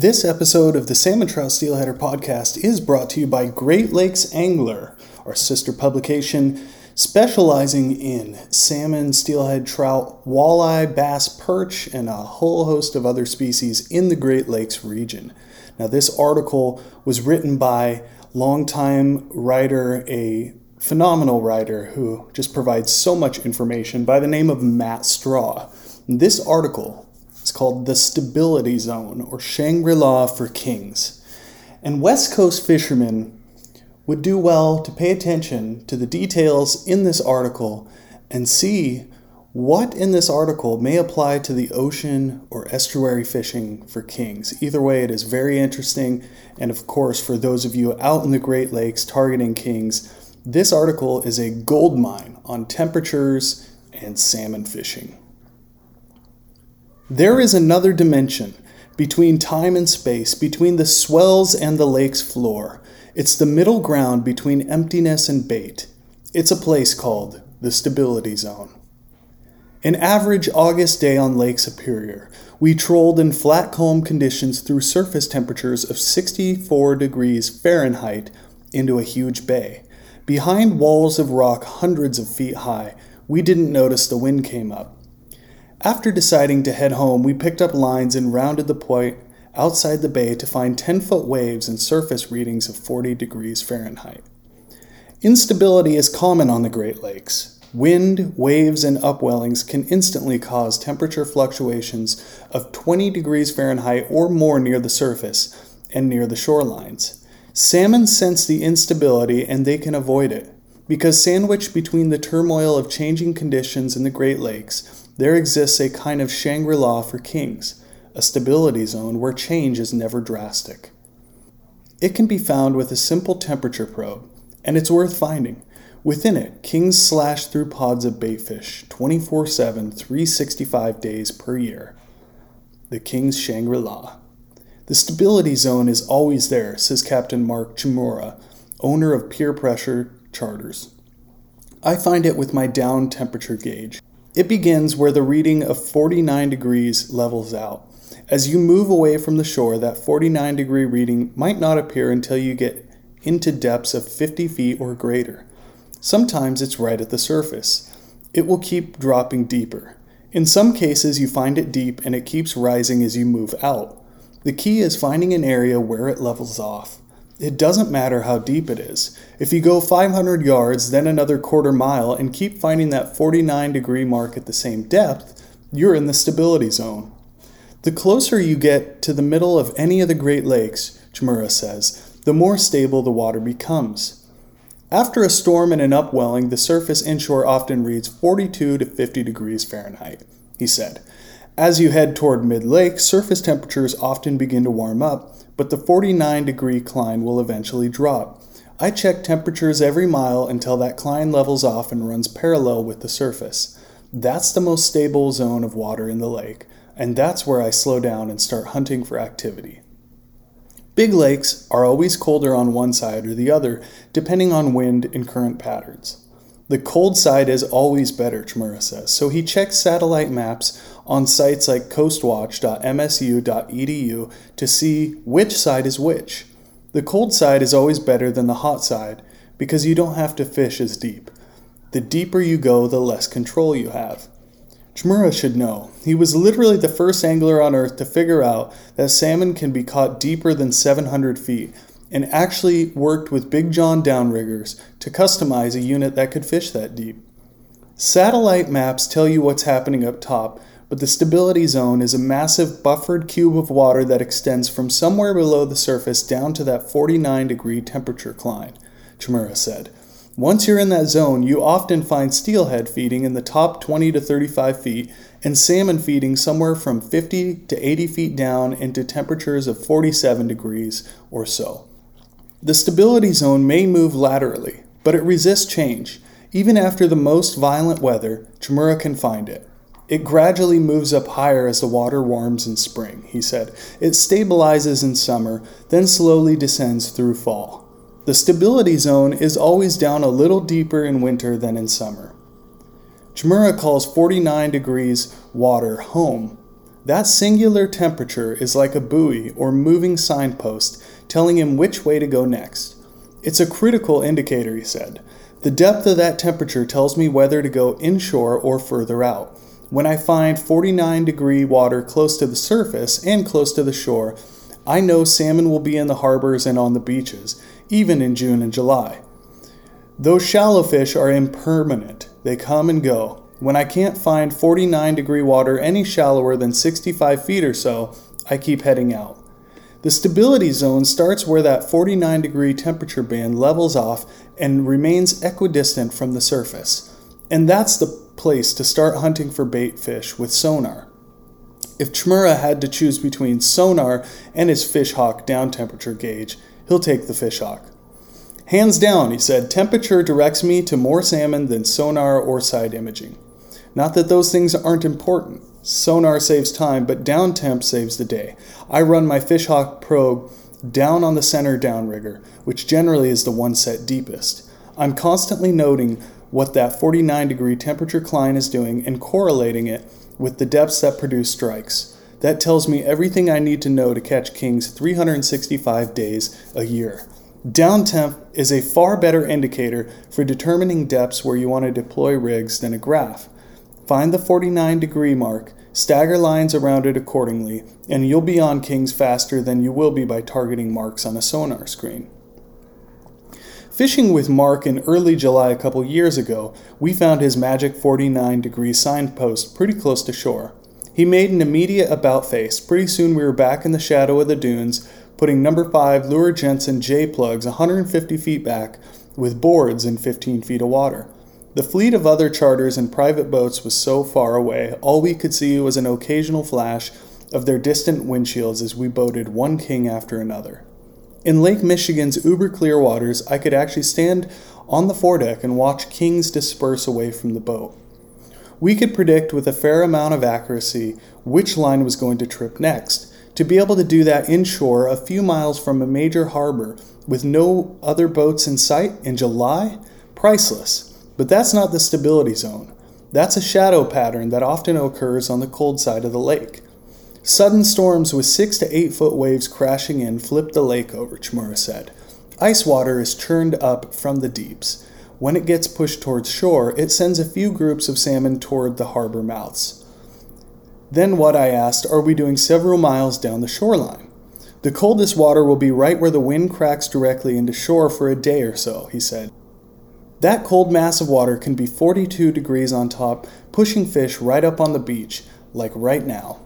This episode of the Salmon Trout Steelheader podcast is brought to you by Great Lakes Angler, our sister publication specializing in salmon, steelhead, trout, walleye, bass, perch, and a whole host of other species in the Great Lakes region. Now, this article was written by longtime writer, a phenomenal writer who just provides so much information by the name of Matt Straw. This article it's called the Stability Zone or Shangri La for Kings. And West Coast fishermen would do well to pay attention to the details in this article and see what in this article may apply to the ocean or estuary fishing for kings. Either way, it is very interesting. And of course, for those of you out in the Great Lakes targeting kings, this article is a gold mine on temperatures and salmon fishing. There is another dimension between time and space, between the swells and the lake's floor. It's the middle ground between emptiness and bait. It's a place called the Stability Zone. An average August day on Lake Superior, we trolled in flat calm conditions through surface temperatures of 64 degrees Fahrenheit into a huge bay. Behind walls of rock hundreds of feet high, we didn't notice the wind came up. After deciding to head home, we picked up lines and rounded the point outside the bay to find 10 foot waves and surface readings of 40 degrees Fahrenheit. Instability is common on the Great Lakes. Wind, waves, and upwellings can instantly cause temperature fluctuations of 20 degrees Fahrenheit or more near the surface and near the shorelines. Salmon sense the instability and they can avoid it. Because sandwiched between the turmoil of changing conditions in the Great Lakes, there exists a kind of Shangri La for kings, a stability zone where change is never drastic. It can be found with a simple temperature probe, and it's worth finding. Within it, kings slash through pods of baitfish 24 7, 365 days per year. The King's Shangri La. The stability zone is always there, says Captain Mark Chmura, owner of Peer Pressure Charters. I find it with my down temperature gauge. It begins where the reading of 49 degrees levels out. As you move away from the shore, that 49 degree reading might not appear until you get into depths of 50 feet or greater. Sometimes it's right at the surface. It will keep dropping deeper. In some cases, you find it deep and it keeps rising as you move out. The key is finding an area where it levels off. It doesn't matter how deep it is. If you go 500 yards, then another quarter mile, and keep finding that 49 degree mark at the same depth, you're in the stability zone. The closer you get to the middle of any of the Great Lakes, Chmura says, the more stable the water becomes. After a storm and an upwelling, the surface inshore often reads 42 to 50 degrees Fahrenheit, he said. As you head toward mid lake, surface temperatures often begin to warm up, but the 49 degree cline will eventually drop. I check temperatures every mile until that cline levels off and runs parallel with the surface. That's the most stable zone of water in the lake, and that's where I slow down and start hunting for activity. Big lakes are always colder on one side or the other, depending on wind and current patterns. The cold side is always better, Chmura says, so he checks satellite maps on sites like coastwatch.msu.edu to see which side is which. The cold side is always better than the hot side because you don't have to fish as deep. The deeper you go, the less control you have. Chmura should know. He was literally the first angler on earth to figure out that salmon can be caught deeper than 700 feet and actually worked with Big Jon downriggers to customize a unit that could fish that deep. Satellite maps tell you what's happening up top, but the stability zone is a massive buffered cube of water that extends from somewhere below the surface down to that 49 degree temperature cline, Chmura said. Once you're in that zone, you often find steelhead feeding in the top 20 to 35 feet and salmon feeding somewhere from 50 to 80 feet down into temperatures of 47 degrees or so. The stability zone may move laterally, but it resists change. Even after the most violent weather, Chmura can find it. It gradually moves up higher as the water warms in spring, he said. It stabilizes in summer, then slowly descends through fall. The stability zone is always down a little deeper in winter than in summer. Chmura calls 49 degrees water home. That singular temperature is like a buoy or moving signpost telling him which way to go next. It's a critical indicator, he said. The depth of that temperature tells me whether to go inshore or further out. When I find 49 degree water close to the surface and close to the shore, I know salmon will be in the harbors and on the beaches, even in June and July. Those shallow fish are impermanent, they come and go. When I can't find 49 degree water any shallower than 65 feet or so, I keep heading out. The stability zone starts where that 49 degree temperature band levels off and remains equidistant from the surface. And that's the place to start hunting for bait fish with sonar. If Chmura had to choose between sonar and his fishhawk down temperature gauge, he'll take the fishhawk. Hands down, he said, temperature directs me to more salmon than sonar or side imaging. Not that those things aren't important. Sonar saves time, but down temp saves the day. I run my Fishhawk probe down on the center downrigger, which generally is the one set deepest. I'm constantly noting what that 49 degree temperature cline is doing and correlating it with the depths that produce strikes. That tells me everything I need to know to catch kings 365 days a year. Down temp is a far better indicator for determining depths where you want to deploy rigs than a graph. Find the 49 degree mark, stagger lines around it accordingly, and you'll be on kings faster than you will be by targeting marks on a sonar screen. Fishing with Mark in early July a couple years ago, we found his magic 49 degree signpost pretty close to shore. He made an immediate about face. Pretty soon we were back in the shadow of the dunes, putting number 5 Luhr Jensen J plugs 150 feet back with boards in 15 feet of water. The fleet of other charters and private boats was so far away, all we could see was an occasional flash of their distant windshields as we boated one king after another. In Lake Michigan's uber clear waters, I could actually stand on the foredeck and watch kings disperse away from the boat. We could predict with a fair amount of accuracy which line was going to trip next. To be able to do that inshore a few miles from a major harbor with no other boats in sight in July? Priceless. But that's not the stability zone. That's a shadow pattern that often occurs on the cold side of the lake. Sudden storms with 6 to 8 foot waves crashing in flip the lake over, Chmura said. Ice water is churned up from the deeps. When it gets pushed towards shore, it sends a few groups of salmon toward the harbor mouths. Then what I asked, are we doing several miles down the shoreline? The coldest water will be right where the wind cracks directly into shore for a day or so, he said. That cold mass of water can be 42 degrees on top, pushing fish right up on the beach, like right now.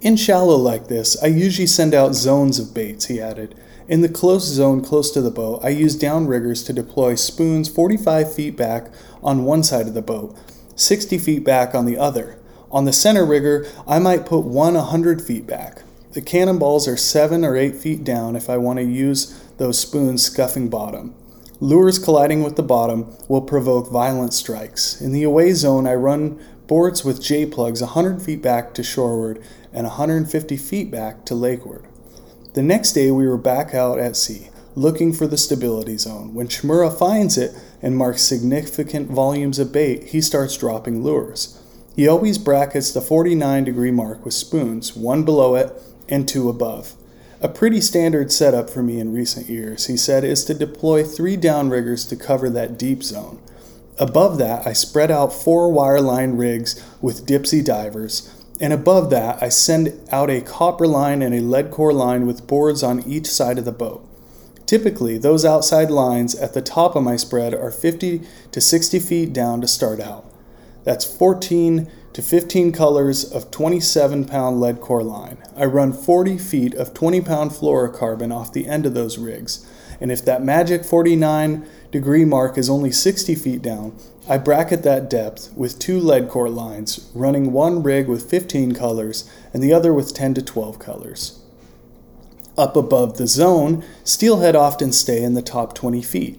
In shallow like this, I usually send out zones of baits, he added. In the close zone close to the boat, I use downriggers to deploy spoons 45 feet back on one side of the boat, 60 feet back on the other. On the center rigger, I might put one 100 feet back. The cannonballs are 7 or 8 feet down if I want to use those spoons scuffing bottom. Lures colliding with the bottom will provoke violent strikes. In the away zone, I run boards with J plugs 100 feet back to shoreward and 150 feet back to lakeward. The next day, we were back out at sea, looking for the stability zone. When Chmura finds it and marks significant volumes of bait, he starts dropping lures. He always brackets the 49 degree mark with spoons, one below it and two above. A pretty standard setup for me in recent years, he said, is to deploy three downriggers to cover that deep zone. Above that, I spread out four wireline rigs with dipsy divers, and above that, I send out a copper line and a lead core line with boards on each side of the boat. Typically, those outside lines at the top of my spread are 50 to 60 feet down to start out. That's 14 to 15 colors of 27 pound lead core line. I run 40 feet of 20 pound fluorocarbon off the end of those rigs, and if that magic 49 degree mark is only 60 feet down, I bracket that depth with two lead core lines, running one rig with 15 colors and the other with 10 to 12 colors. Up above the zone, steelhead often stay in the top 20 feet.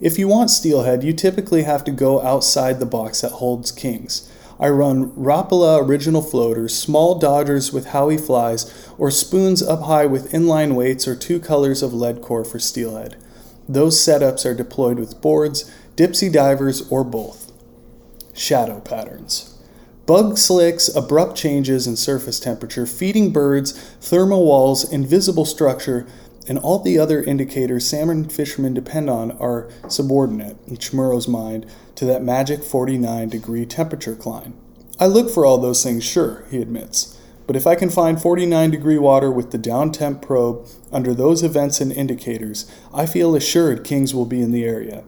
If you want steelhead, you typically have to go outside the box that holds kings. I run Rapala original floaters, small dodgers with Howie flies, or spoons up high with inline weights or two colors of lead core for steelhead. Those setups are deployed with boards, dipsy divers, or both. Shadow patterns. Bug slicks, abrupt changes in surface temperature, feeding birds, thermal walls, invisible structure, and all the other indicators salmon fishermen depend on are subordinate, in Chmura's mind, to that magic 49 degree temperature cline. I look for all those things, sure, he admits. But if I can find 49 degree water with the down temp probe under those events and indicators, I feel assured kings will be in the area.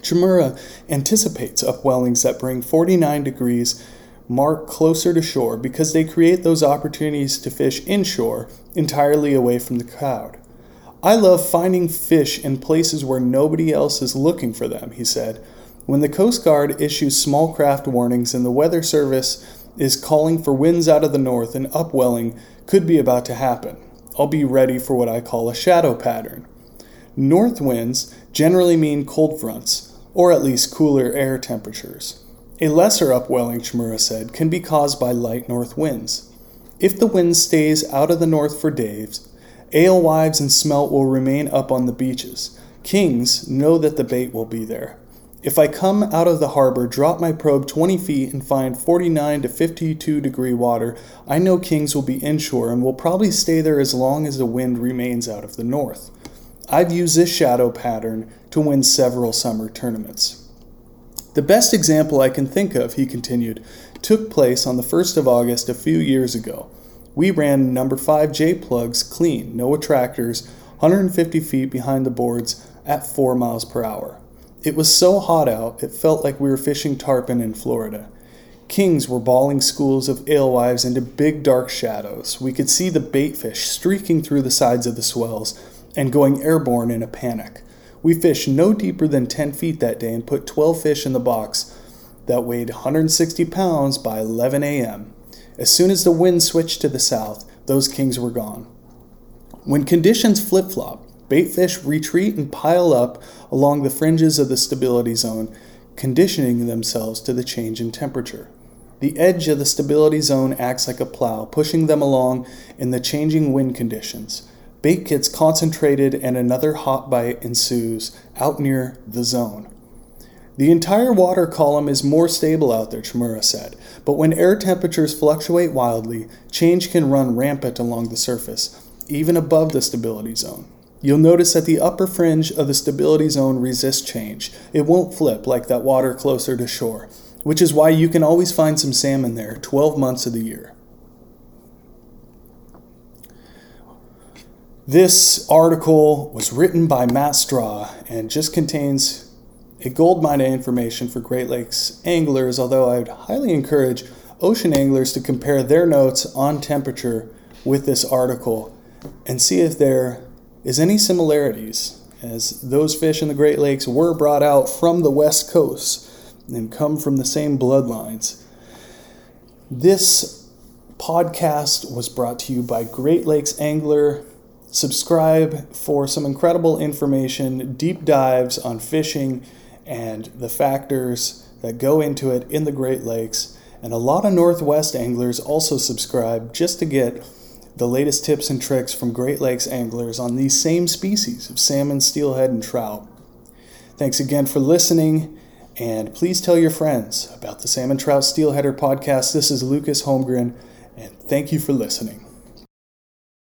Chmura anticipates upwellings that bring 49 degrees mark closer to shore because they create those opportunities to fish inshore entirely away from the crowd. I love finding fish in places where nobody else is looking for them, he said. When the Coast Guard issues small craft warnings and the Weather Service is calling for winds out of the north, an upwelling could be about to happen. I'll be ready for what I call a shadow pattern. North winds generally mean cold fronts, or at least cooler air temperatures. A lesser upwelling, Chmura said, can be caused by light north winds. If the wind stays out of the north for days, alewives and smelt will remain up on the beaches. Kings know that the bait will be there. If I come out of the harbor, drop my probe 20 feet, and find 49 to 52 degree water, I know kings will be inshore and will probably stay there as long as the wind remains out of the north. I've used this shadow pattern to win several summer tournaments. The best example I can think of, he continued, took place on the 1st of August a few years ago. We ran number 5 J plugs clean, no attractors, 150 feet behind the boards at 4 miles per hour. It was so hot out, it felt like we were fishing tarpon in Florida. Kings were bawling schools of alewives into big dark shadows. We could see the baitfish streaking through the sides of the swells and going airborne in a panic. We fished no deeper than 10 feet that day and put 12 fish in the box that weighed 160 pounds by 11 a.m. As soon as the wind switched to the south, those kings were gone. When conditions flip flop, Baitfish retreat and pile up along the fringes of the stability zone, conditioning themselves to the change in temperature. The edge of the stability zone acts like a plow, pushing them along in the changing wind conditions. Bait gets concentrated and another hot bite ensues out near the zone. The entire water column is more stable out there, Chmura said, but when air temperatures fluctuate wildly, change can run rampant along the surface, even above the stability zone. You'll notice that the upper fringe of the stability zone resists change. It won't flip like that water closer to shore, which is why you can always find some salmon there 12 months of the year. This article was written by Matt Straw and just contains a gold mine of information for Great Lakes anglers, although I would highly encourage ocean anglers to compare their notes on temperature with this article and see if they're any similarities, as those fish in the Great Lakes were brought out from the West Coast and come from the same bloodlines. This podcast was brought to you by Great Lakes Angler. Subscribe for some incredible information, deep dives on fishing and the factors that go into it in the Great Lakes. And a lot of Northwest anglers also subscribe just to get the latest tips and tricks from Great Lakes anglers on these same species of salmon, steelhead, and trout. Thanks again for listening, and please tell your friends about the Salmon Trout Steelheader podcast. This is Lucas Holmgren, and thank you for listening.